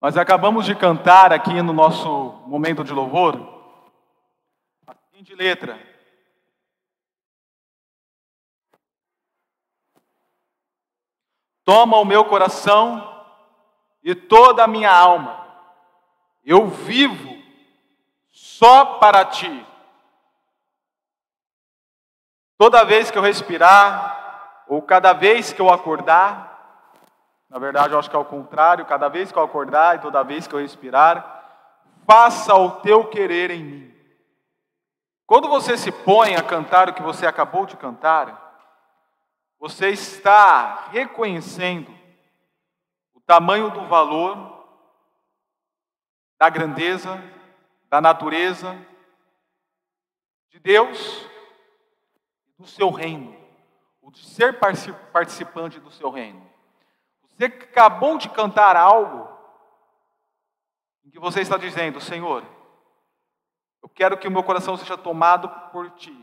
Nós acabamos de cantar aqui no nosso momento de louvor a seguinte letra. Toma o meu coração e toda a minha alma, eu vivo só para ti. Toda vez que eu respirar, ou cada vez que eu acordar, na verdade, eu acho que é o contrário. Cada vez que eu acordar e toda vez que eu respirar, faça o teu querer em mim. Quando você se põe a cantar o que você acabou de cantar, você está reconhecendo o tamanho do valor, da grandeza, da natureza de Deus e do seu reino, o de ser participante do seu reino. Você acabou de cantar algo em que você está dizendo: Senhor, eu quero que o meu coração seja tomado por ti.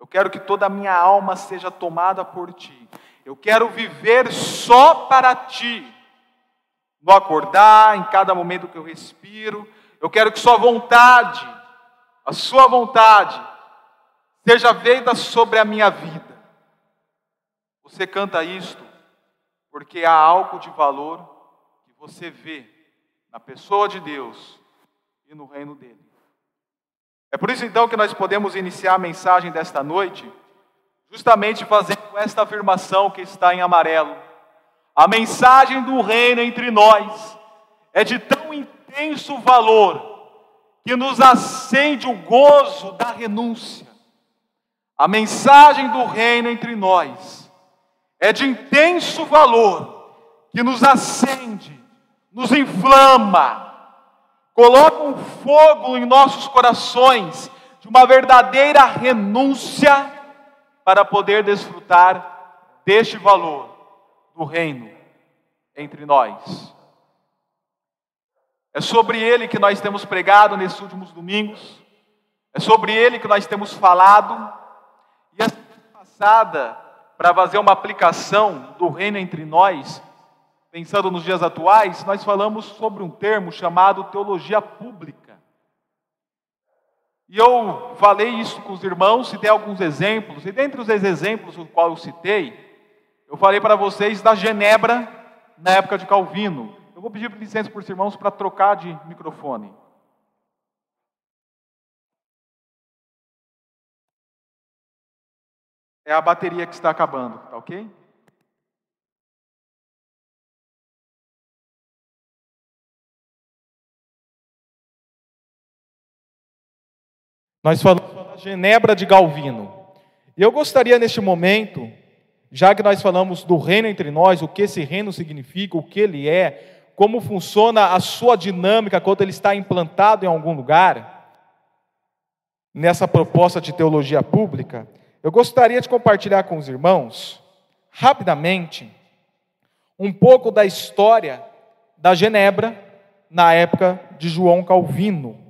Eu quero que toda a minha alma seja tomada por ti. Eu quero viver só para ti. No acordar, em cada momento que eu respiro. Eu quero que Sua vontade, a Sua vontade, seja feita sobre a minha vida. Você canta isto porque há algo de valor que você vê na pessoa de Deus e no reino dele. É por isso então que nós podemos iniciar a mensagem desta noite, justamente fazendo esta afirmação que está em amarelo. A mensagem do reino entre nós é de tão intenso valor que nos acende o gozo da renúncia. A mensagem do reino entre nós é de intenso valor, que nos acende, nos inflama, coloca um fogo em nossos corações, de uma verdadeira renúncia para poder desfrutar deste valor do reino entre nós. É sobre ele que nós temos pregado nesses últimos domingos, é sobre ele que nós temos falado, e a semana passada para fazer uma aplicação do reino entre nós, pensando nos dias atuais, nós falamos sobre um termo chamado teologia pública. E eu falei isso com os irmãos, citei alguns exemplos, e dentre os exemplos os quais eu citei, eu falei para vocês da Genebra na época de Calvino. Eu vou pedir licença para os irmãos para trocar de microfone. É a bateria que está acabando, tá ok? Nós falamos da Genebra de Galvino. E eu gostaria neste momento, já que nós falamos do reino entre nós, o que esse reino significa, o que ele é, como funciona a sua dinâmica quando ele está implantado em algum lugar, nessa proposta de teologia pública, eu gostaria de compartilhar com os irmãos, rapidamente, um pouco da história da Genebra na época de João Calvino.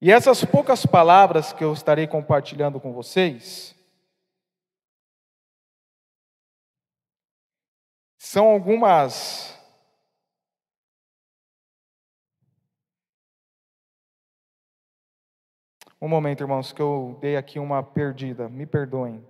E essas poucas palavras que eu estarei compartilhando com vocês são algumas Um momento, irmãos, que eu dei aqui uma perdida, me perdoem.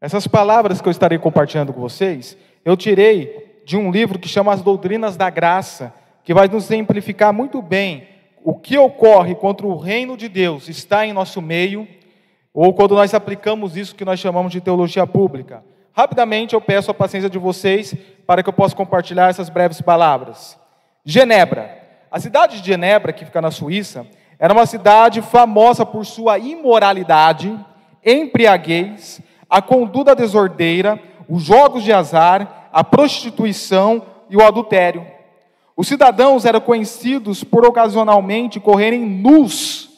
Essas palavras que eu estarei compartilhando com vocês, eu tirei de um livro que chama As Doutrinas da Graça, que vai nos exemplificar muito bem o que ocorre quando o reino de Deus está em nosso meio, ou quando nós aplicamos isso que nós chamamos de teologia pública. Rapidamente eu peço a paciência de vocês para que eu possa compartilhar essas breves palavras. Genebra. A cidade de Genebra, que fica na Suíça, Era uma cidade famosa por sua imoralidade, embriaguez, a conduta desordeira, os jogos de azar, a prostituição e o adultério. Os cidadãos eram conhecidos por ocasionalmente correrem nus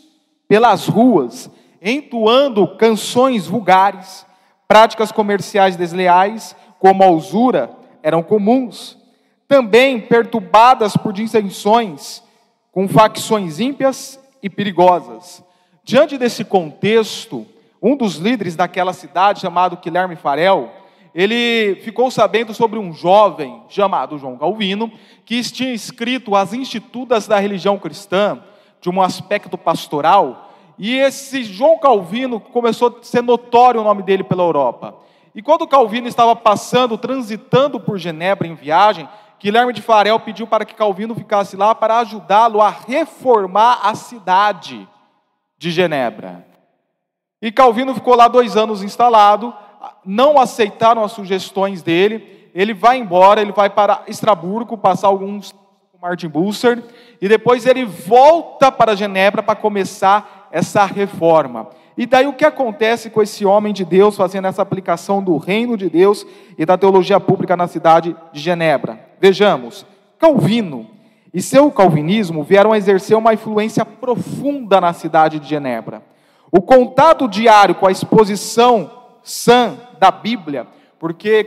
pelas ruas, entoando canções vulgares, práticas comerciais desleais, como a usura, eram comuns. Também perturbadas por dissensões com facções ímpias e perigosas. Diante desse contexto, um dos líderes daquela cidade, chamado Guilherme Farel, ele ficou sabendo sobre um jovem chamado João Calvino, que tinha escrito as institutas da religião cristã, de um aspecto pastoral, e esse João Calvino começou a ser notório o nome dele pela Europa. E quando Calvino estava passando, transitando por Genebra em viagem, Guilherme de Farel pediu para que Calvino ficasse lá para ajudá-lo a reformar a cidade de Genebra. E Calvino ficou lá dois anos instalado, não aceitaram as sugestões dele, ele vai embora, ele vai para Estraburgo, passar alguns com Martin Busser, e depois ele volta para Genebra para começar essa reforma. E daí o que acontece com esse homem de Deus fazendo essa aplicação do reino de Deus e da teologia pública na cidade de Genebra? Vejamos, Calvino e seu calvinismo vieram a exercer uma influência profunda na cidade de Genebra. O contato diário com a exposição sã da Bíblia, porque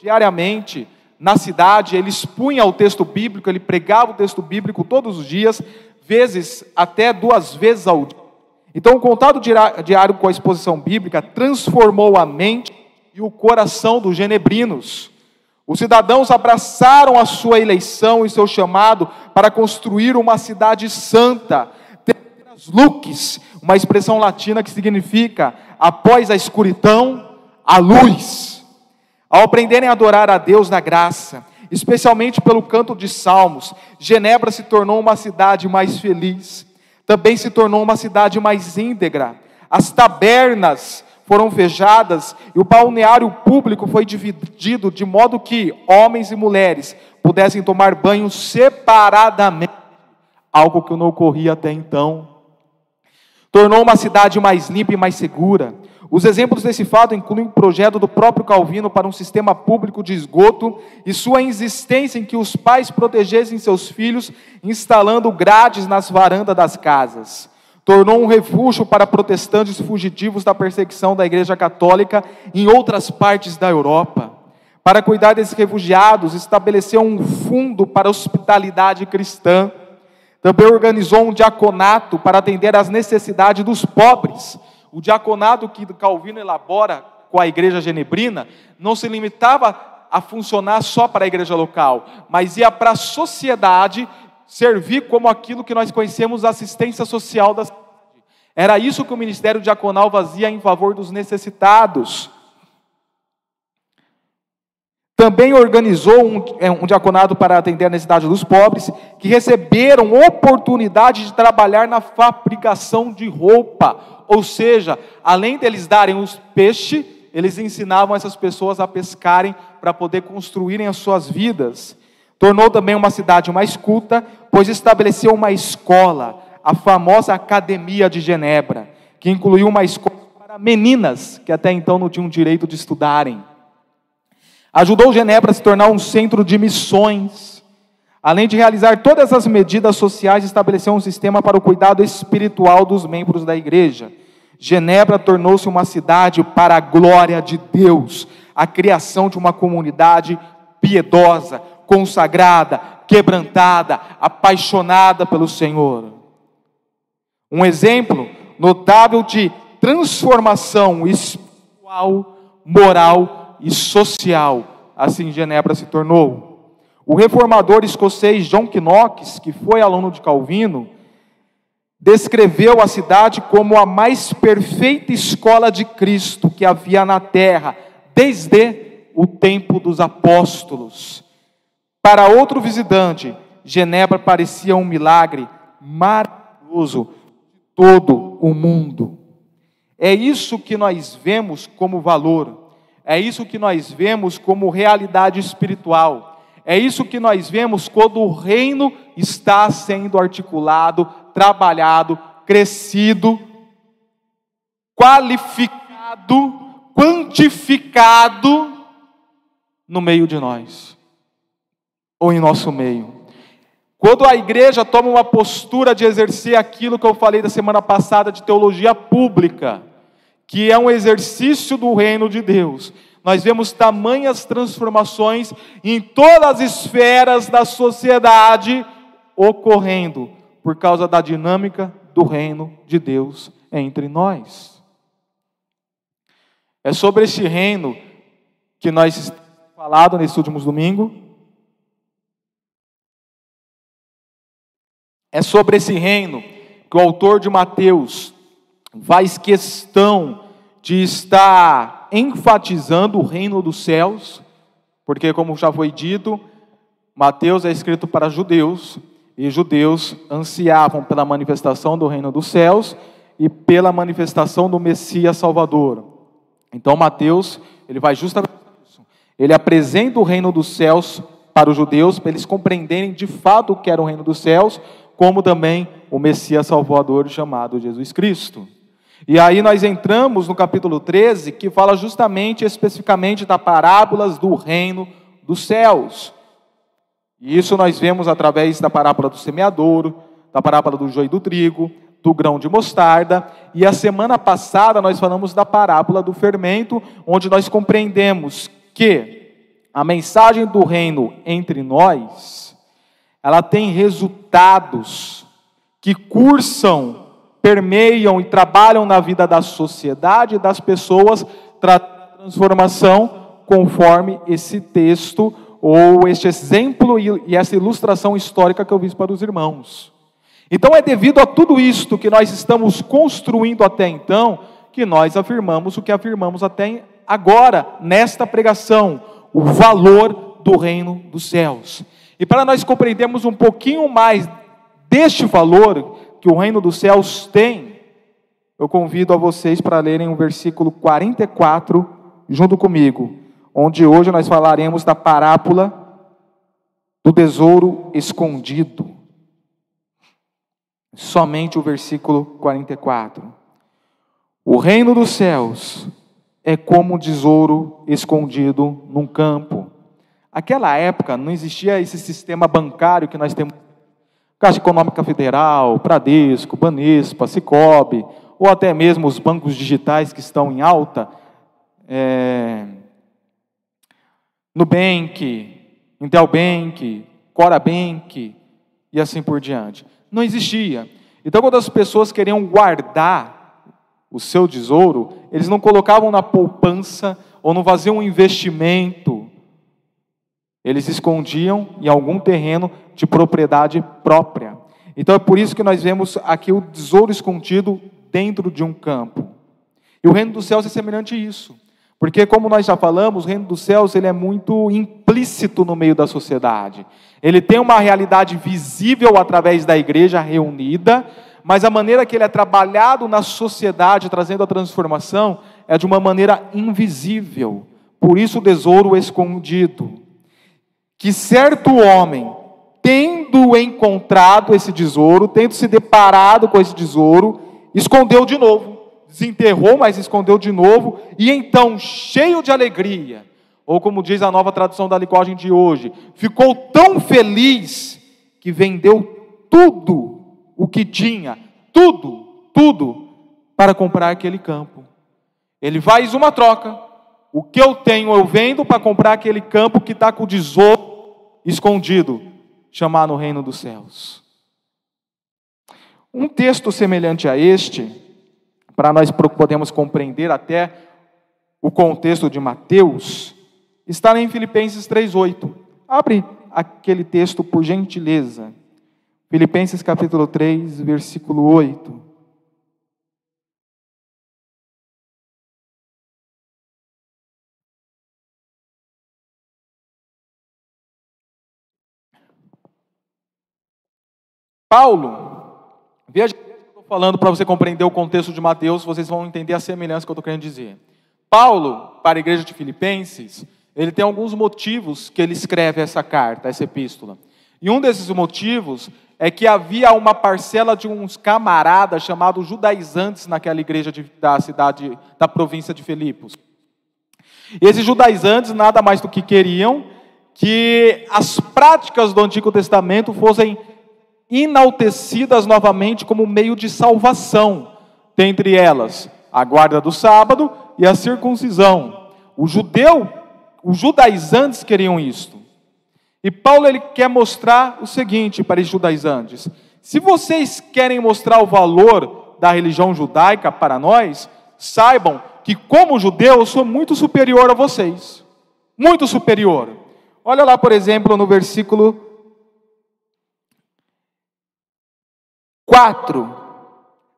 diariamente na cidade ele expunha o texto bíblico, ele pregava o texto bíblico todos os dias, vezes até duas vezes ao dia. Então, o contato diário com a exposição bíblica transformou a mente e o coração dos genebrinos. Os cidadãos abraçaram a sua eleição e seu chamado para construir uma cidade santa, lux, uma expressão latina que significa após a escuridão, a luz. Ao aprenderem a adorar a Deus na graça, especialmente pelo canto de salmos, Genebra se tornou uma cidade mais feliz. Também se tornou uma cidade mais íntegra. As tabernas foram fechadas e o balneário público foi dividido de modo que homens e mulheres pudessem tomar banho separadamente, algo que não ocorria até então tornou uma cidade mais limpa e mais segura. Os exemplos desse fato incluem o projeto do próprio Calvino para um sistema público de esgoto e sua insistência em que os pais protegessem seus filhos, instalando grades nas varandas das casas. Tornou um refúgio para protestantes fugitivos da perseguição da Igreja Católica em outras partes da Europa. Para cuidar desses refugiados, estabeleceu um fundo para hospitalidade cristã também organizou um diaconato para atender às necessidades dos pobres. O diaconato que Calvino elabora com a igreja genebrina não se limitava a funcionar só para a igreja local, mas ia para a sociedade servir como aquilo que nós conhecemos assistência social da cidade. Era isso que o ministério diaconal fazia em favor dos necessitados. Também organizou um, é, um diaconado para atender a necessidade dos pobres, que receberam oportunidade de trabalhar na fabricação de roupa. Ou seja, além deles darem os peixes, eles ensinavam essas pessoas a pescarem para poder construírem as suas vidas. Tornou também uma cidade mais culta, pois estabeleceu uma escola, a famosa Academia de Genebra, que incluiu uma escola para meninas que até então não tinham direito de estudarem. Ajudou Genebra a se tornar um centro de missões. Além de realizar todas as medidas sociais, estabeleceu um sistema para o cuidado espiritual dos membros da igreja. Genebra tornou-se uma cidade para a glória de Deus, a criação de uma comunidade piedosa, consagrada, quebrantada, apaixonada pelo Senhor. Um exemplo notável de transformação espiritual, moral e social, assim Genebra se tornou. O reformador escocês John Knox, que foi aluno de Calvino, descreveu a cidade como a mais perfeita escola de Cristo que havia na terra, desde o tempo dos apóstolos. Para outro visitante, Genebra parecia um milagre maravilhoso de todo o mundo. É isso que nós vemos como valor. É isso que nós vemos como realidade espiritual. É isso que nós vemos quando o reino está sendo articulado, trabalhado, crescido, qualificado, quantificado no meio de nós, ou em nosso meio. Quando a igreja toma uma postura de exercer aquilo que eu falei da semana passada de teologia pública, que é um exercício do reino de Deus, nós vemos tamanhas transformações em todas as esferas da sociedade ocorrendo por causa da dinâmica do reino de Deus entre nós. É sobre esse reino que nós falado nesses últimos domingos. É sobre esse reino que o autor de Mateus faz questão de estar enfatizando o reino dos céus, porque, como já foi dito, Mateus é escrito para judeus, e judeus ansiavam pela manifestação do reino dos céus e pela manifestação do Messias Salvador. Então, Mateus, ele vai justamente isso. Ele apresenta o reino dos céus para os judeus, para eles compreenderem de fato o que era o reino dos céus, como também o Messias Salvador chamado Jesus Cristo. E aí nós entramos no capítulo 13, que fala justamente, especificamente, das parábolas do reino dos céus. E isso nós vemos através da parábola do semeador, da parábola do joio do trigo, do grão de mostarda, e a semana passada nós falamos da parábola do fermento, onde nós compreendemos que a mensagem do reino entre nós, ela tem resultados que cursam permeiam e trabalham na vida da sociedade e das pessoas, transformação conforme esse texto ou este exemplo e essa ilustração histórica que eu fiz para os irmãos. Então é devido a tudo isto que nós estamos construindo até então que nós afirmamos o que afirmamos até agora nesta pregação, o valor do reino dos céus. E para nós compreendermos um pouquinho mais deste valor, que o reino dos céus tem, eu convido a vocês para lerem o versículo 44 junto comigo, onde hoje nós falaremos da parábola do tesouro escondido. Somente o versículo 44. O reino dos céus é como um tesouro escondido num campo. Aquela época não existia esse sistema bancário que nós temos Caixa Econômica Federal, Bradesco, Banespa, Cicobi, ou até mesmo os bancos digitais que estão em alta, é, Nubank, Intelbank, Corabank e assim por diante. Não existia. Então, quando as pessoas queriam guardar o seu tesouro, eles não colocavam na poupança ou não faziam um investimento. Eles escondiam em algum terreno de propriedade própria. Então é por isso que nós vemos aqui o tesouro escondido dentro de um campo. E o reino dos céus é semelhante a isso. Porque como nós já falamos, o reino dos céus ele é muito implícito no meio da sociedade. Ele tem uma realidade visível através da igreja reunida, mas a maneira que ele é trabalhado na sociedade, trazendo a transformação, é de uma maneira invisível. Por isso o tesouro escondido. Que certo homem tendo encontrado esse tesouro, tendo se deparado com esse tesouro, escondeu de novo. Desenterrou, mas escondeu de novo. E então, cheio de alegria, ou como diz a nova tradução da linguagem de hoje, ficou tão feliz que vendeu tudo o que tinha, tudo, tudo, para comprar aquele campo. Ele faz uma troca. O que eu tenho eu vendo para comprar aquele campo que está com o tesouro escondido chamar no reino dos céus. Um texto semelhante a este, para nós podermos compreender até o contexto de Mateus, está em Filipenses 3:8. Abre aquele texto por gentileza. Filipenses capítulo 3, versículo 8. Paulo, veja que eu estou falando para você compreender o contexto de Mateus, vocês vão entender a semelhança que eu estou querendo dizer. Paulo, para a igreja de Filipenses, ele tem alguns motivos que ele escreve essa carta, essa epístola. E um desses motivos é que havia uma parcela de uns camaradas chamados judaizantes naquela igreja de, da cidade, da província de Filipos. E esses judaizantes nada mais do que queriam que as práticas do Antigo Testamento fossem enaltecidas novamente como meio de salvação, dentre elas a guarda do sábado e a circuncisão. O judeu, os judaizantes queriam isto. E Paulo ele quer mostrar o seguinte para os judaizantes: se vocês querem mostrar o valor da religião judaica para nós, saibam que como judeu eu sou muito superior a vocês. Muito superior. Olha lá, por exemplo, no versículo 4,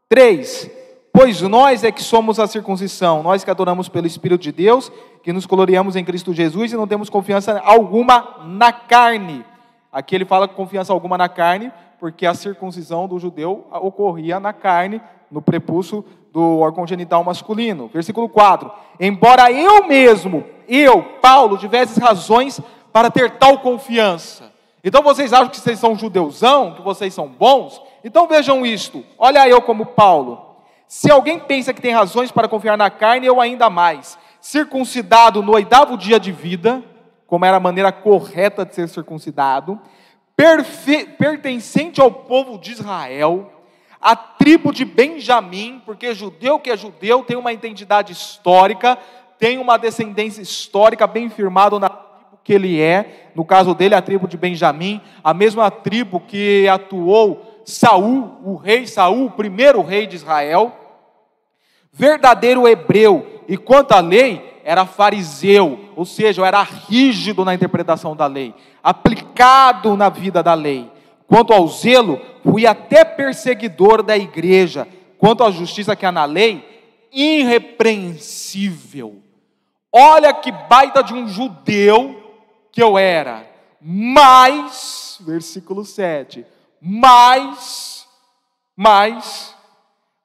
3. Pois nós é que somos a circuncisão, nós que adoramos pelo Espírito de Deus, que nos gloriamos em Cristo Jesus e não temos confiança alguma na carne. Aqui ele fala confiança alguma na carne, porque a circuncisão do judeu ocorria na carne, no prepúcio do órgão genital masculino. Versículo 4: Embora eu mesmo, eu, Paulo, tivesse razões para ter tal confiança. Então vocês acham que vocês são judeuzão, que vocês são bons? Então vejam isto. Olha eu como Paulo. Se alguém pensa que tem razões para confiar na carne, eu ainda mais. Circuncidado no oitavo dia de vida, como era a maneira correta de ser circuncidado, pertencente ao povo de Israel, a tribo de Benjamim, porque judeu que é judeu tem uma identidade histórica, tem uma descendência histórica bem firmada na tribo que ele é, no caso dele, a tribo de Benjamim, a mesma tribo que atuou Saul, o rei Saul, o primeiro rei de Israel verdadeiro hebreu, e quanto à lei, era fariseu, ou seja, era rígido na interpretação da lei, aplicado na vida da lei. Quanto ao zelo, fui até perseguidor da igreja. Quanto à justiça que há na lei, irrepreensível. Olha que baita de um judeu que eu era. Mas, versículo 7, mais, mais,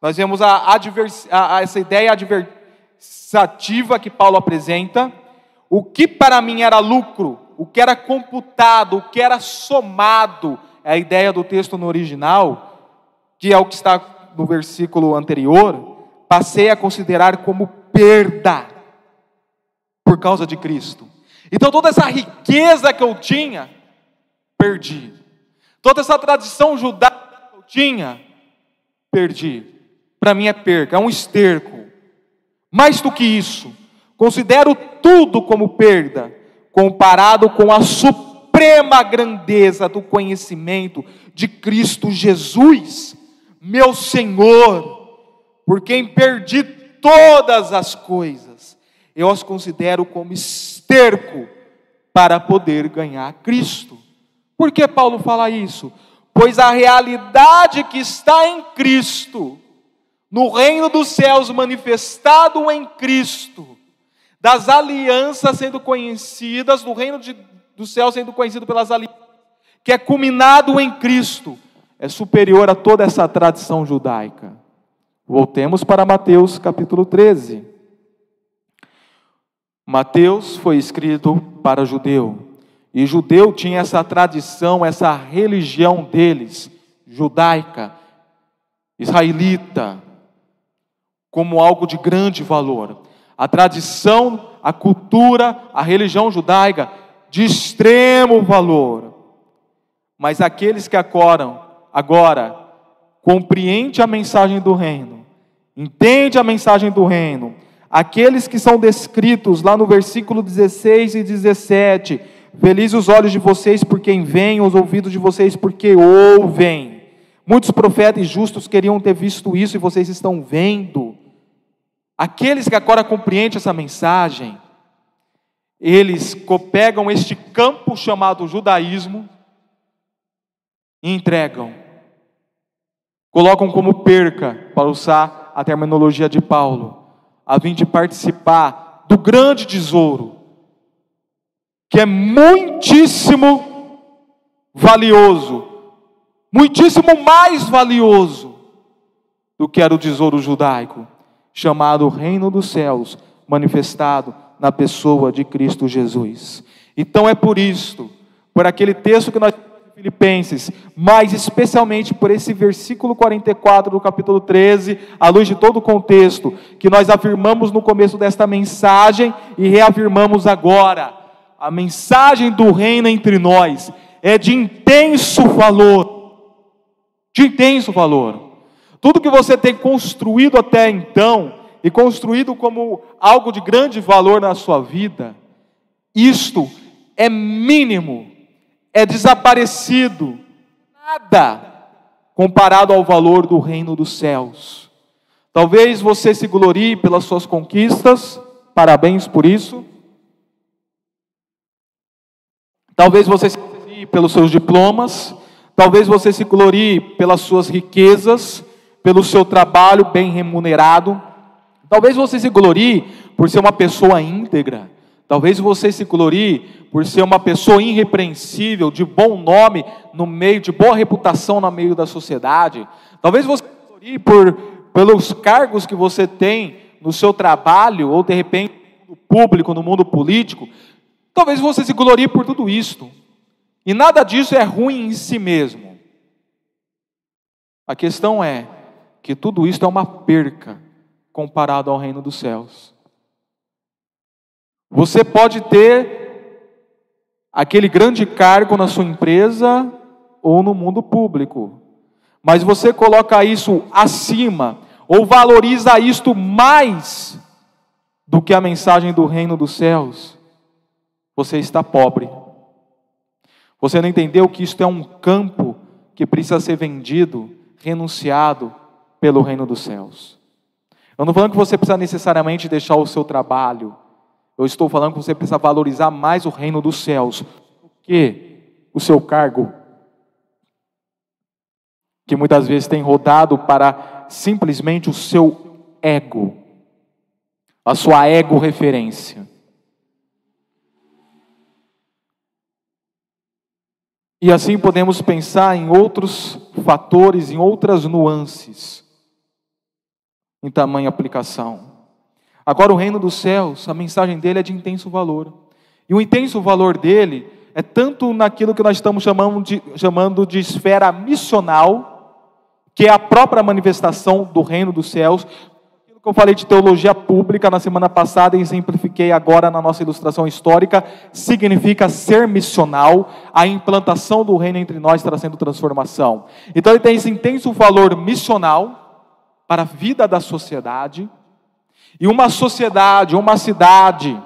nós vemos a, advers, a, a essa ideia adversativa que Paulo apresenta. O que para mim era lucro, o que era computado, o que era somado, é a ideia do texto no original, que é o que está no versículo anterior, passei a considerar como perda por causa de Cristo. Então toda essa riqueza que eu tinha, perdi. Toda essa tradição judaica que eu tinha, perdi para mim é perca, é um esterco. Mais do que isso, considero tudo como perda, comparado com a suprema grandeza do conhecimento de Cristo Jesus, meu Senhor, por quem perdi todas as coisas, eu as considero como esterco para poder ganhar Cristo. Por que Paulo fala isso? Pois a realidade que está em Cristo no reino dos céus manifestado em Cristo, das alianças sendo conhecidas, no reino de, dos céus sendo conhecido pelas alianças, que é culminado em Cristo, é superior a toda essa tradição judaica. Voltemos para Mateus capítulo 13. Mateus foi escrito para judeu, e judeu tinha essa tradição, essa religião deles, judaica, israelita, como algo de grande valor. A tradição, a cultura, a religião judaica de extremo valor. Mas aqueles que acoram agora compreende a mensagem do reino, entende a mensagem do reino, aqueles que são descritos lá no versículo 16 e 17, felizes os olhos de vocês por quem vem, os ouvidos de vocês porque ouvem. Muitos profetas justos queriam ter visto isso e vocês estão vendo. Aqueles que agora compreendem essa mensagem, eles pegam este campo chamado judaísmo e entregam. Colocam como perca, para usar a terminologia de Paulo, a fim de participar do grande tesouro, que é muitíssimo valioso, muitíssimo mais valioso do que era o tesouro judaico chamado Reino dos Céus, manifestado na pessoa de Cristo Jesus. Então é por isto, por aquele texto que nós Filipenses, mas especialmente por esse versículo 44 do capítulo 13, à luz de todo o contexto, que nós afirmamos no começo desta mensagem e reafirmamos agora. A mensagem do reino entre nós é de intenso valor. De intenso valor. Tudo que você tem construído até então, e construído como algo de grande valor na sua vida, isto é mínimo, é desaparecido, nada comparado ao valor do reino dos céus. Talvez você se glorie pelas suas conquistas, parabéns por isso. Talvez você se glorie pelos seus diplomas, talvez você se glorie pelas suas riquezas, pelo seu trabalho bem remunerado. Talvez você se glorie por ser uma pessoa íntegra. Talvez você se glorie por ser uma pessoa irrepreensível, de bom nome no meio, de boa reputação no meio da sociedade. Talvez você se glorie por, pelos cargos que você tem no seu trabalho, ou de repente no público, no mundo político. Talvez você se glorie por tudo isto. E nada disso é ruim em si mesmo. A questão é que tudo isto é uma perca comparado ao reino dos céus. Você pode ter aquele grande cargo na sua empresa ou no mundo público, mas você coloca isso acima ou valoriza isto mais do que a mensagem do reino dos céus, você está pobre. Você não entendeu que isto é um campo que precisa ser vendido, renunciado pelo reino dos céus. Eu não estou falando que você precisa necessariamente deixar o seu trabalho. Eu estou falando que você precisa valorizar mais o reino dos céus do que o seu cargo, que muitas vezes tem rodado para simplesmente o seu ego, a sua ego E assim podemos pensar em outros fatores, em outras nuances, em tamanha aplicação. Agora, o reino dos céus, a mensagem dele é de intenso valor. E o intenso valor dele é tanto naquilo que nós estamos chamando de, chamando de esfera missional, que é a própria manifestação do reino dos céus, eu falei de teologia pública na semana passada e exemplifiquei agora na nossa ilustração histórica, significa ser missional, a implantação do reino entre nós trazendo transformação. Então ele tem esse intenso valor missional para a vida da sociedade, e uma sociedade, uma cidade,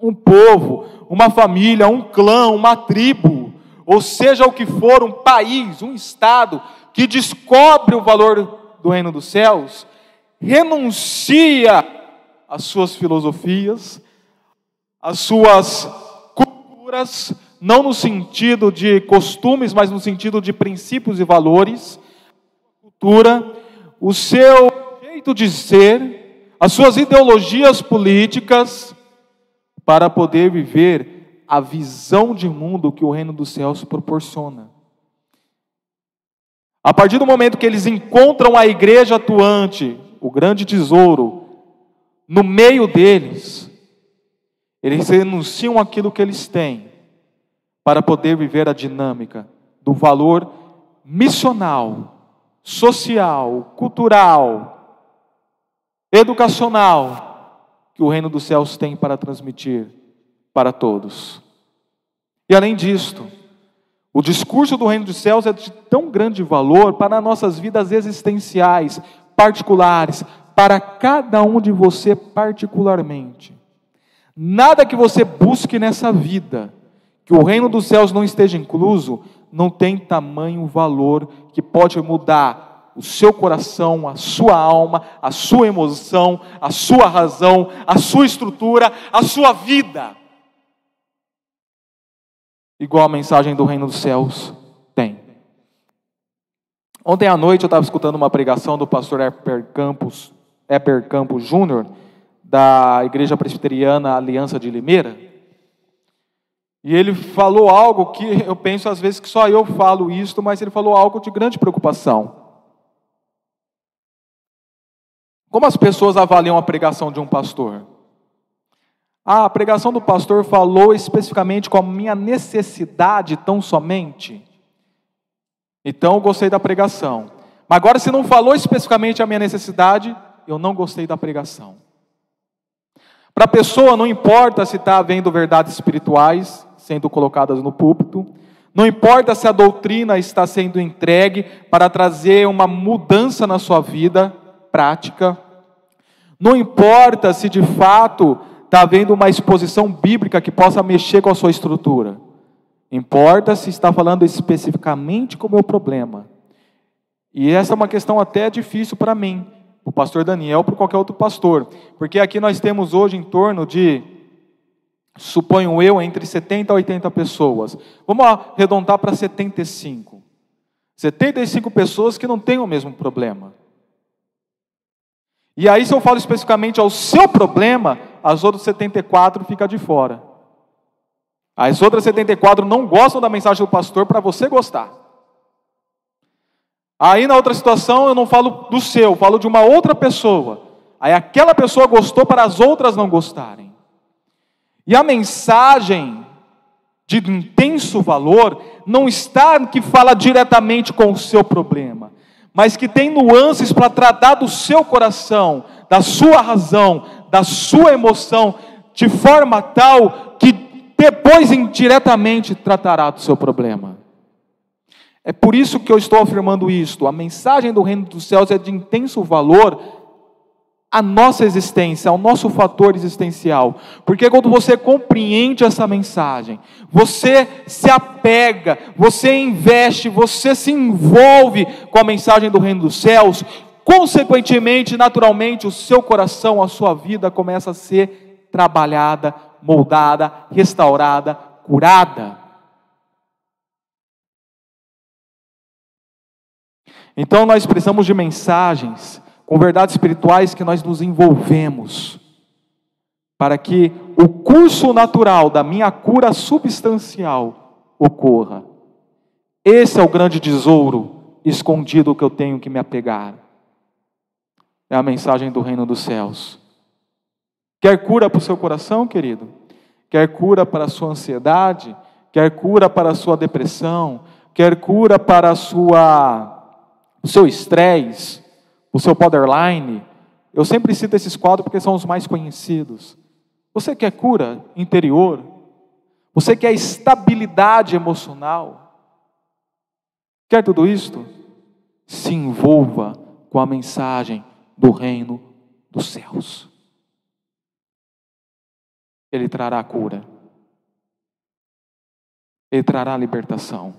um povo, uma família, um clã, uma tribo, ou seja o que for, um país, um estado, que descobre o valor do reino dos céus, renuncia às suas filosofias, às suas culturas, não no sentido de costumes, mas no sentido de princípios e valores, cultura, o seu jeito de ser, as suas ideologias políticas, para poder viver a visão de mundo que o reino dos céus proporciona. A partir do momento que eles encontram a igreja atuante, o grande tesouro, no meio deles, eles renunciam aquilo que eles têm para poder viver a dinâmica do valor missional, social, cultural, educacional que o reino dos céus tem para transmitir para todos. E além disto, o discurso do reino dos céus é de tão grande valor para nossas vidas existenciais, particulares, para cada um de você particularmente. Nada que você busque nessa vida, que o reino dos céus não esteja incluso, não tem tamanho valor que pode mudar o seu coração, a sua alma, a sua emoção, a sua razão, a sua estrutura, a sua vida. Igual a mensagem do reino dos céus. Ontem à noite eu estava escutando uma pregação do pastor Eper Campos, Eper Campos Júnior, da Igreja Presbiteriana Aliança de Limeira. E ele falou algo que eu penso às vezes que só eu falo isto, mas ele falou algo de grande preocupação. Como as pessoas avaliam a pregação de um pastor? Ah, a pregação do pastor falou especificamente com a minha necessidade tão somente. Então eu gostei da pregação. Mas agora, se não falou especificamente a minha necessidade, eu não gostei da pregação. Para a pessoa, não importa se está havendo verdades espirituais sendo colocadas no púlpito, não importa se a doutrina está sendo entregue para trazer uma mudança na sua vida prática, não importa se de fato está havendo uma exposição bíblica que possa mexer com a sua estrutura, importa se está falando especificamente com o meu problema. E essa é uma questão até difícil para mim, o pastor Daniel, para qualquer outro pastor, porque aqui nós temos hoje em torno de, suponho eu, entre 70 a 80 pessoas. Vamos arredondar para 75. 75 pessoas que não têm o mesmo problema. E aí, se eu falo especificamente ao seu problema, as outras 74 ficam de fora. As outras 74 não gostam da mensagem do pastor para você gostar. Aí na outra situação eu não falo do seu, falo de uma outra pessoa. Aí aquela pessoa gostou para as outras não gostarem. E a mensagem de intenso valor não está que fala diretamente com o seu problema, mas que tem nuances para tratar do seu coração, da sua razão, da sua emoção, de forma tal que depois indiretamente tratará do seu problema. É por isso que eu estou afirmando isto. A mensagem do reino dos céus é de intenso valor à nossa existência, ao nosso fator existencial. Porque quando você compreende essa mensagem, você se apega, você investe, você se envolve com a mensagem do reino dos céus, consequentemente, naturalmente, o seu coração, a sua vida começa a ser trabalhada, moldada, restaurada, curada. Então nós precisamos de mensagens com verdades espirituais que nós nos envolvemos, para que o curso natural da minha cura substancial ocorra. Esse é o grande tesouro escondido que eu tenho que me apegar. É a mensagem do reino dos céus. Quer cura para o seu coração, querido? Quer cura para a sua ansiedade? Quer cura para a sua depressão? Quer cura para a sua o seu estresse, o seu borderline. Eu sempre cito esses quadros porque são os mais conhecidos. Você quer cura interior? Você quer estabilidade emocional? Quer tudo isto? Se envolva com a mensagem do reino dos céus. Ele trará cura. Ele trará libertação.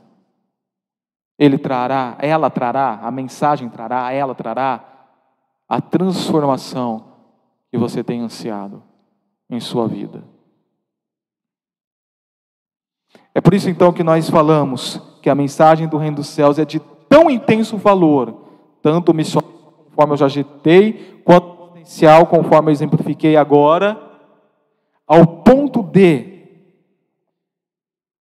Ele trará, ela trará, a mensagem trará, ela trará a transformação que você tem ansiado em sua vida. É por isso então que nós falamos que a mensagem do reino dos céus é de tão intenso valor, tanto missionário, conforme eu já agitei, quanto potencial, conforme eu exemplifiquei agora, ao ponto de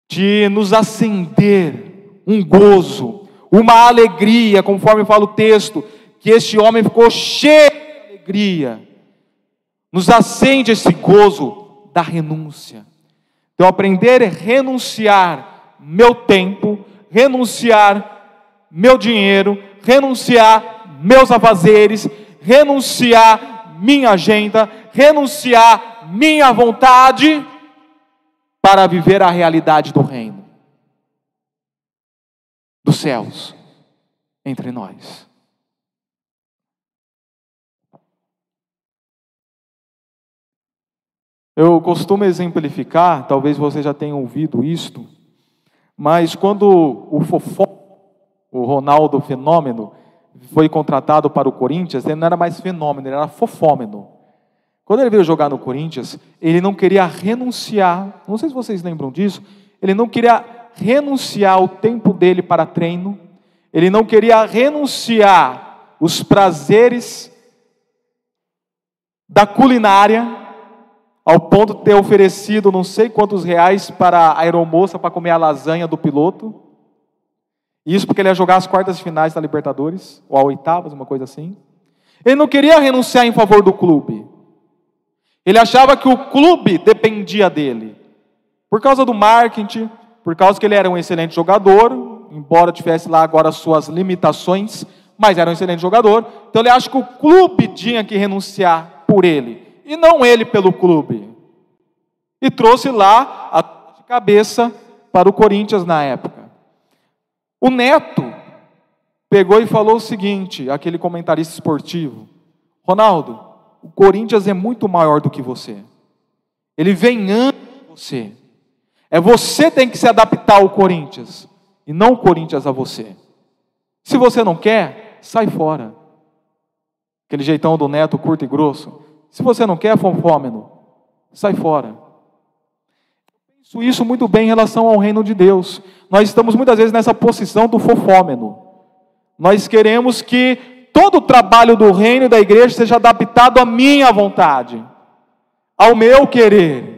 de nos acender um gozo, uma alegria, conforme fala o texto, que este homem ficou cheio de alegria. Nos acende esse gozo da renúncia. Então, aprender é renunciar meu tempo, renunciar meu dinheiro, renunciar meus afazeres, renunciar minha agenda, renunciar minha vontade para viver a realidade do reino dos céus entre nós. Eu costumo exemplificar, talvez você já tenha ouvido isto, mas quando o Fofó, o Ronaldo Fenômeno, foi contratado para o Corinthians, ele não era mais fenômeno, ele era fofômeno. Quando ele veio jogar no Corinthians, ele não queria renunciar, não sei se vocês lembram disso, ele não queria renunciar o tempo dele para treino, ele não queria renunciar os prazeres da culinária, ao ponto de ter oferecido não sei quantos reais para a aeromoça para comer a lasanha do piloto. Isso porque ele ia jogar as quartas finais da Libertadores, ou a oitavas, uma coisa assim. Ele não queria renunciar em favor do clube. Ele achava que o clube dependia dele. Por causa do marketing, por causa que ele era um excelente jogador, embora tivesse lá agora suas limitações, mas era um excelente jogador. Então ele acha que o clube tinha que renunciar por ele, e não ele pelo clube. E trouxe lá a cabeça para o Corinthians na época. O Neto pegou e falou o seguinte, aquele comentarista esportivo: Ronaldo, o Corinthians é muito maior do que você. Ele vem antes de você. É você tem que se adaptar ao Corinthians e não o Corinthians a você. Se você não quer, sai fora. Aquele jeitão do neto curto e grosso. Se você não quer, fofômeno, sai fora. Penso isso muito bem em relação ao reino de Deus. Nós estamos muitas vezes nessa posição do fofômeno. Nós queremos que todo o trabalho do reino e da igreja seja adaptado à minha vontade, ao meu querer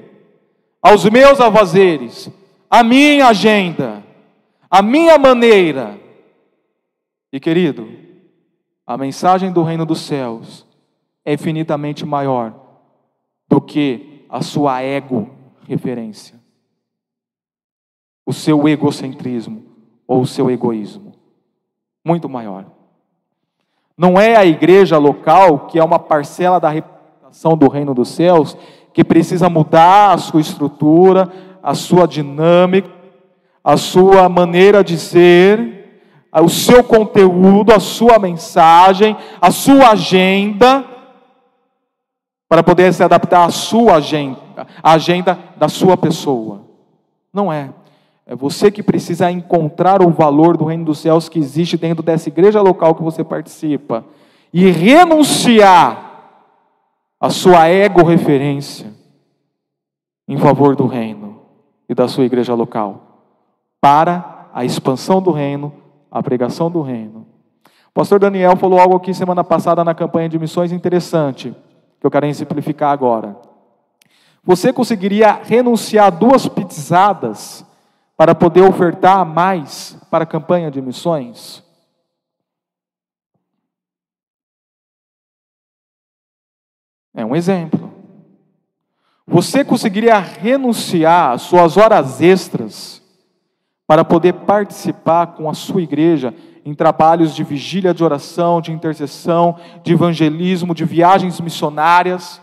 aos meus avazeres, a minha agenda, a minha maneira. E querido, a mensagem do reino dos céus é infinitamente maior do que a sua ego referência, o seu egocentrismo ou o seu egoísmo. Muito maior. Não é a igreja local, que é uma parcela da reputação do reino dos céus, que precisa mudar a sua estrutura, a sua dinâmica, a sua maneira de ser, o seu conteúdo, a sua mensagem, a sua agenda, para poder se adaptar à sua agenda, à agenda da sua pessoa. Não é. É você que precisa encontrar o valor do reino dos céus que existe dentro dessa igreja local que você participa e renunciar a sua ego-referência em favor do reino e da sua igreja local, para a expansão do reino, a pregação do reino. O pastor Daniel falou algo aqui semana passada na campanha de missões interessante, que eu quero simplificar agora. Você conseguiria renunciar duas pizzadas para poder ofertar mais para a campanha de missões? É um exemplo. Você conseguiria renunciar às suas horas extras para poder participar com a sua igreja em trabalhos de vigília de oração, de intercessão, de evangelismo, de viagens missionárias?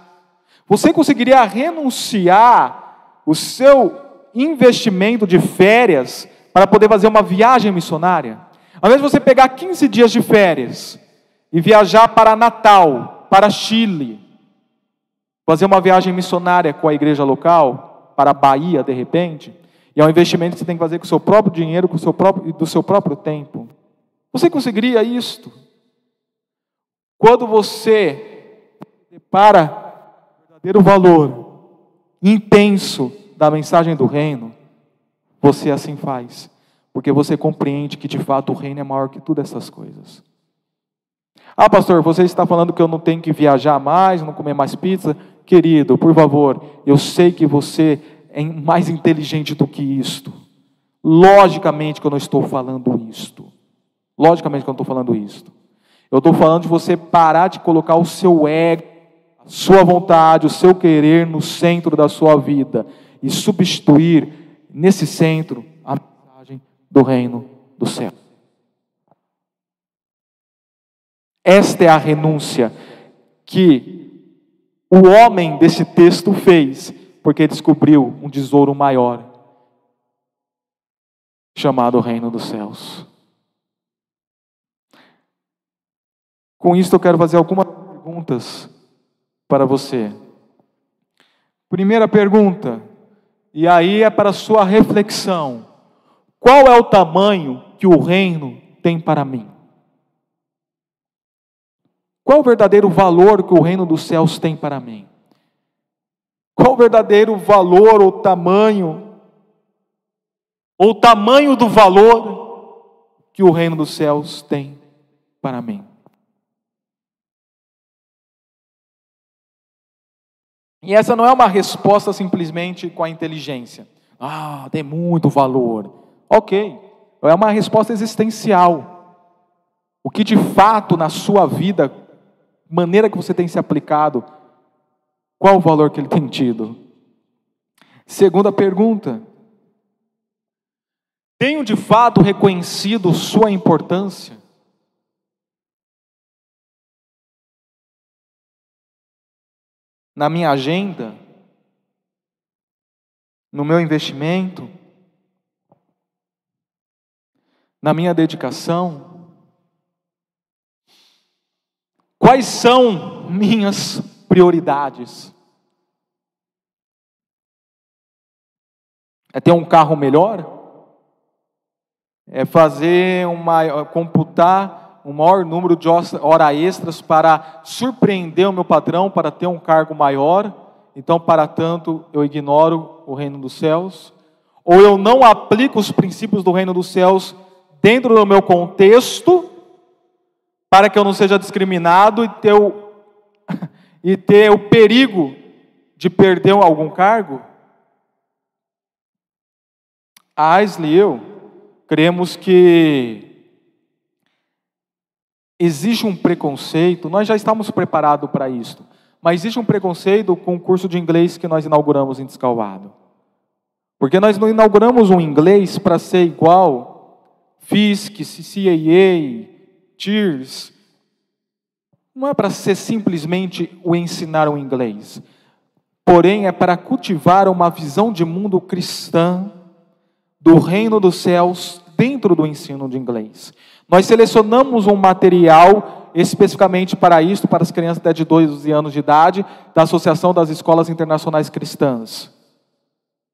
Você conseguiria renunciar o seu investimento de férias para poder fazer uma viagem missionária? Ao invés de você pegar 15 dias de férias e viajar para Natal, para Chile, fazer uma viagem missionária com a igreja local, para a Bahia, de repente, e é um investimento que você tem que fazer com o seu próprio dinheiro, com o seu próprio, do seu próprio tempo. Você conseguiria isto? Quando você depara o verdadeiro valor intenso da mensagem do reino, você assim faz, porque você compreende que de fato o reino é maior que todas essas coisas. Ah, pastor, você está falando que eu não tenho que viajar mais, não comer mais pizza? Querido, por favor, eu sei que você é mais inteligente do que isto. Logicamente que eu não estou falando isto. Logicamente que eu não estou falando isto. Eu estou falando de você parar de colocar o seu ego, a sua vontade, o seu querer no centro da sua vida e substituir nesse centro a mensagem do reino do céu. Esta é a renúncia que o homem desse texto fez, porque descobriu um tesouro maior, chamado Reino dos Céus. Com isso, eu quero fazer algumas perguntas para você. Primeira pergunta, e aí é para sua reflexão: qual é o tamanho que o reino tem para mim? Qual o verdadeiro valor que o reino dos céus tem para mim? Qual o verdadeiro valor ou tamanho, ou tamanho do valor que o reino dos céus tem para mim? E essa não é uma resposta simplesmente com a inteligência. Ah, tem muito valor. Ok, é uma resposta existencial. O que de fato na sua vida maneira que você tem se aplicado, qual o valor que ele tem tido? Segunda pergunta: Tenho de fato reconhecido sua importância? Na minha agenda? No meu investimento? Na minha dedicação? Quais são minhas prioridades? É ter um carro melhor? É fazer uma computar um maior número de horas extras para surpreender o meu patrão para ter um cargo maior? Então, para tanto, eu ignoro o reino dos céus? Ou eu não aplico os princípios do reino dos céus dentro do meu contexto, para que eu não seja discriminado e ter o, e ter o perigo de perder algum cargo? A Aisley e eu cremos que existe um preconceito, nós já estamos preparados para isso, mas existe um preconceito com o curso de inglês que nós inauguramos em Descalvado. Porque nós não inauguramos um inglês para ser igual FISC, CCAA, TIRS. Não é para ser simplesmente o ensinar o inglês. Porém, é para cultivar uma visão de mundo cristã do reino dos céus dentro do ensino de inglês. Nós selecionamos um material especificamente para isso, para as crianças até de 12 anos de idade, da Associação das Escolas Internacionais Cristãs,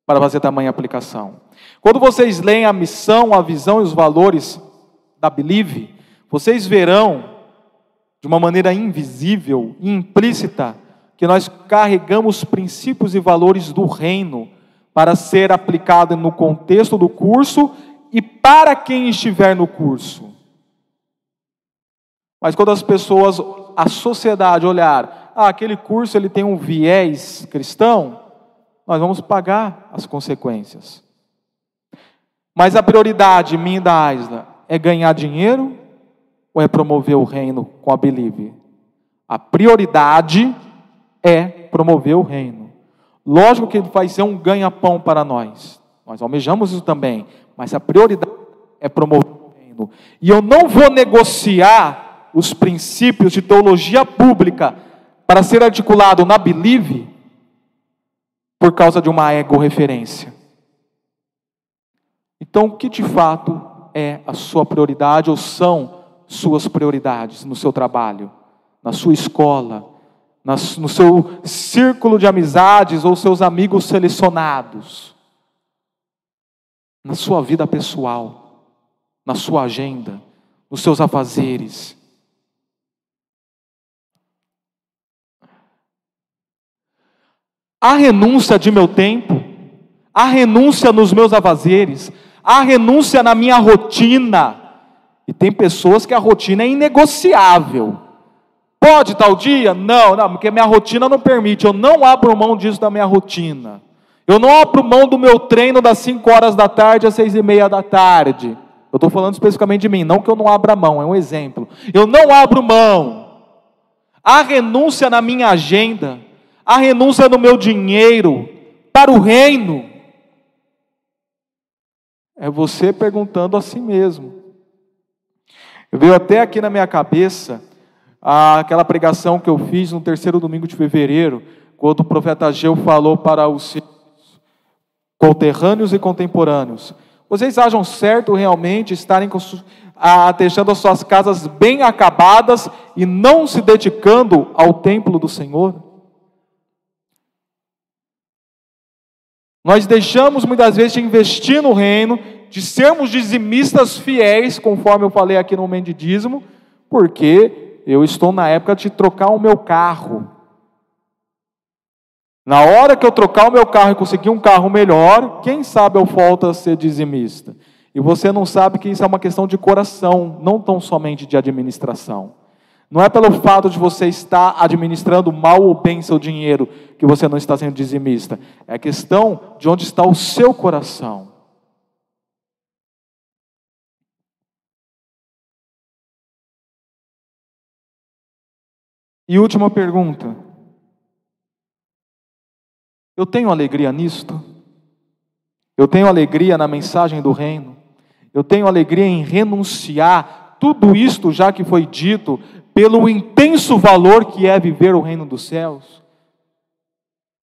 para fazer tamanha aplicação. Quando vocês leem a missão, a visão e os valores da Believe, vocês verão, de uma maneira invisível e implícita, que nós carregamos princípios e valores do reino para ser aplicado no contexto do curso e para quem estiver no curso. Mas quando as pessoas, a sociedade olhar, ah, aquele curso ele tem um viés cristão, nós vamos pagar as consequências. Mas a prioridade minha da Aisla é ganhar dinheiro ou é promover o reino com a Believe? A prioridade é promover o reino. Lógico que vai ser um ganha-pão para nós. Nós almejamos isso também. Mas a prioridade é promover o reino. E eu não vou negociar os princípios de teologia pública para ser articulado na Believe por causa de uma ego-referência. Então, o que de fato é a sua prioridade ou são suas prioridades no seu trabalho, na sua escola, no seu círculo de amizades ou seus amigos selecionados, na sua vida pessoal, na sua agenda, nos seus afazeres. A renúncia de meu tempo, a renúncia nos meus afazeres, a renúncia na minha rotina. E tem pessoas que a rotina é inegociável. Pode tal dia? Não, não, porque minha rotina não permite. Eu não abro mão disso da minha rotina. Eu não abro mão do meu treino das 5 horas da tarde às 6 e meia da tarde. Eu estou falando especificamente de mim, não que eu não abra mão, é um exemplo. Eu não abro mão. A renúncia na minha agenda, a renúncia no meu dinheiro para o reino. É você perguntando a si mesmo. Veio até aqui na minha cabeça aquela pregação que eu fiz no terceiro domingo de fevereiro, quando o profeta Ageu falou para os conterrâneos e contemporâneos: Vocês acham certo realmente estarem deixando as suas casas bem acabadas e não se dedicando ao templo do Senhor? Nós deixamos muitas vezes de investir no reino, de sermos dizimistas fiéis, conforme eu falei aqui no momento de dízimo, porque eu estou na época de trocar o meu carro. Na hora que eu trocar o meu carro e conseguir um carro melhor, quem sabe eu volto a ser dizimista. E você não sabe que isso é uma questão de coração, não tão somente de administração. Não é pelo fato de você estar administrando mal ou bem seu dinheiro que você não está sendo dizimista. É a questão de onde está o seu coração. E última pergunta. Eu tenho alegria nisto? Eu tenho alegria na mensagem do reino? Eu tenho alegria em renunciar tudo isto já que foi dito pelo intenso valor que é viver o reino dos céus.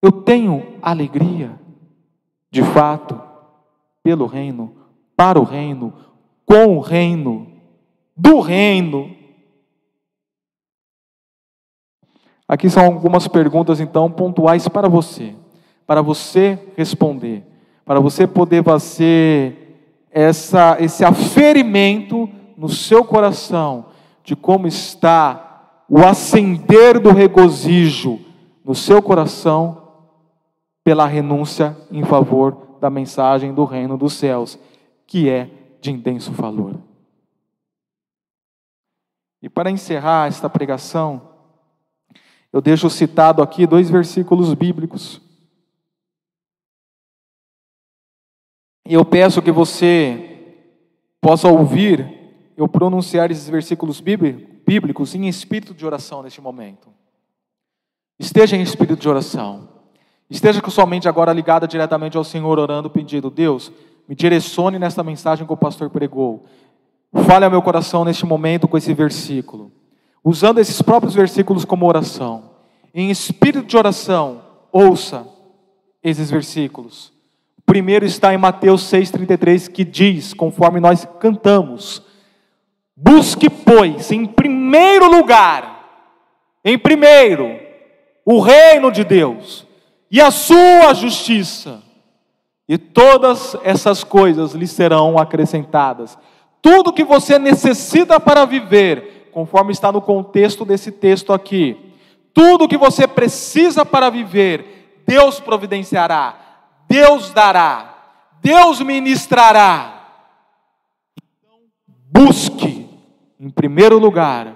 Eu tenho alegria, de fato, pelo reino, para o reino, com o reino, do reino. Aqui são algumas perguntas, então, pontuais para você, para você responder, para você poder fazer essa, esse aferimento no seu coração de como está o acender do regozijo no seu coração pela renúncia em favor da mensagem do reino dos céus, que é de intenso valor. E para encerrar esta pregação, eu deixo citado aqui dois versículos bíblicos. E eu peço que você possa ouvir eu pronunciar esses versículos bíblicos em espírito de oração neste momento. Esteja em espírito de oração. Esteja com sua mente agora ligada diretamente ao Senhor, orando, pedindo: Deus, me direcione nesta mensagem que o pastor pregou. Fale ao meu coração neste momento com esse versículo. Usando esses próprios versículos como oração. Em espírito de oração, ouça esses versículos. O primeiro está em Mateus 6,33, que diz, conforme nós cantamos: Busque, pois, em primeiro lugar, em primeiro, o reino de Deus e a sua justiça, e todas essas coisas lhe serão acrescentadas. Tudo que você necessita para viver, conforme está no contexto desse texto aqui, tudo que você precisa para viver, Deus providenciará, Deus dará, Deus ministrará. Então, busque, em primeiro lugar,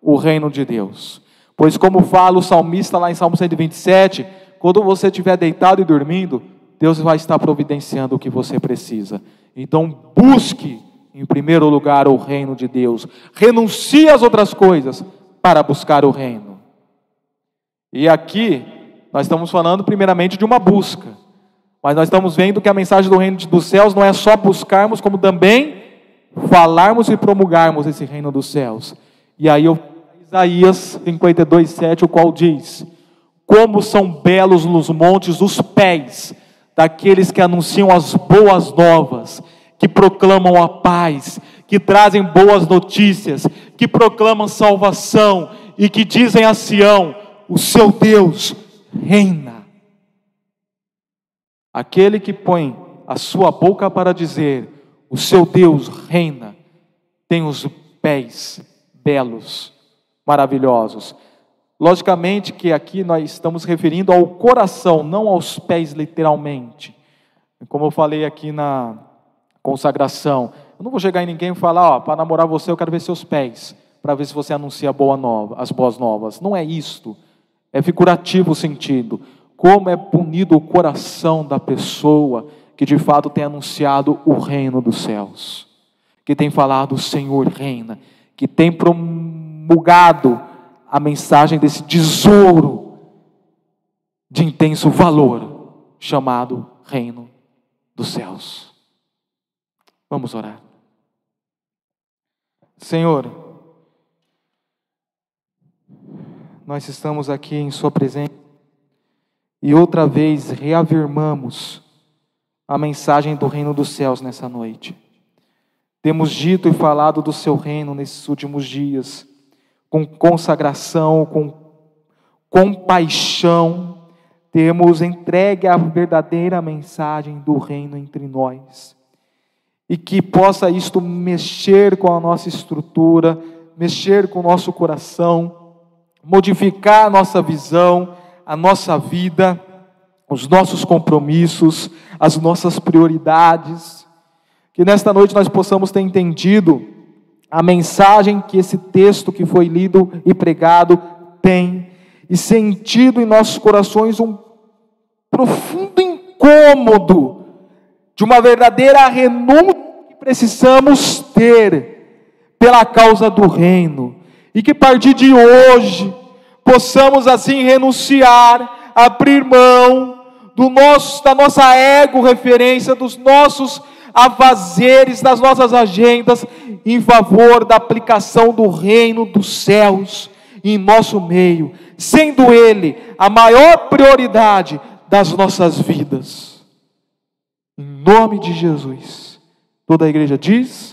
o reino de Deus. Pois, como fala o salmista lá em Salmo 127, quando você estiver deitado e dormindo, Deus vai estar providenciando o que você precisa. Então, busque em primeiro lugar o reino de Deus. Renuncie às outras coisas para buscar o reino. E aqui, nós estamos falando primeiramente de uma busca. Mas nós estamos vendo que a mensagem do reino dos céus não é só buscarmos, como também falarmos e promulgarmos esse reino dos céus. E aí, Isaías 52, 7, o qual diz: como são belos nos montes os pés daqueles que anunciam as boas novas, que proclamam a paz, que trazem boas notícias, que proclamam salvação e que dizem a Sião: o seu Deus reina. Aquele que põe a sua boca para dizer: o seu Deus reina, tem os pés belos, maravilhosos. Logicamente que aqui nós estamos referindo ao coração, não aos pés literalmente. Como eu falei aqui na consagração, eu não vou chegar em ninguém e falar, ó, para namorar você eu quero ver seus pés, para ver se você anuncia boa nova, as boas novas. Não é isto. É figurativo o sentido. Como é punido o coração da pessoa que de fato tem anunciado o reino dos céus, que tem falado o Senhor reina, que tem promulgado a mensagem desse tesouro de intenso valor chamado Reino dos Céus. Vamos orar. Senhor, nós estamos aqui em Sua presença e outra vez reafirmamos a mensagem do Reino dos Céus nessa noite. Temos dito e falado do Seu reino nesses últimos dias com consagração, com compaixão, temos entregue a verdadeira mensagem do reino entre nós. E que possa isto mexer com a nossa estrutura, mexer com o nosso coração, modificar a nossa visão, a nossa vida, os nossos compromissos, as nossas prioridades. Que nesta noite nós possamos ter entendido a mensagem que esse texto que foi lido e pregado tem, e sentido em nossos corações um profundo incômodo de uma verdadeira renúncia que precisamos ter pela causa do reino, e que a partir de hoje possamos assim renunciar, abrir mão do nosso, da nossa ego referência, dos nossos afazeres das nossas agendas em favor da aplicação do reino dos céus em nosso meio, sendo Ele a maior prioridade das nossas vidas. Em nome de Jesus. Toda a igreja diz.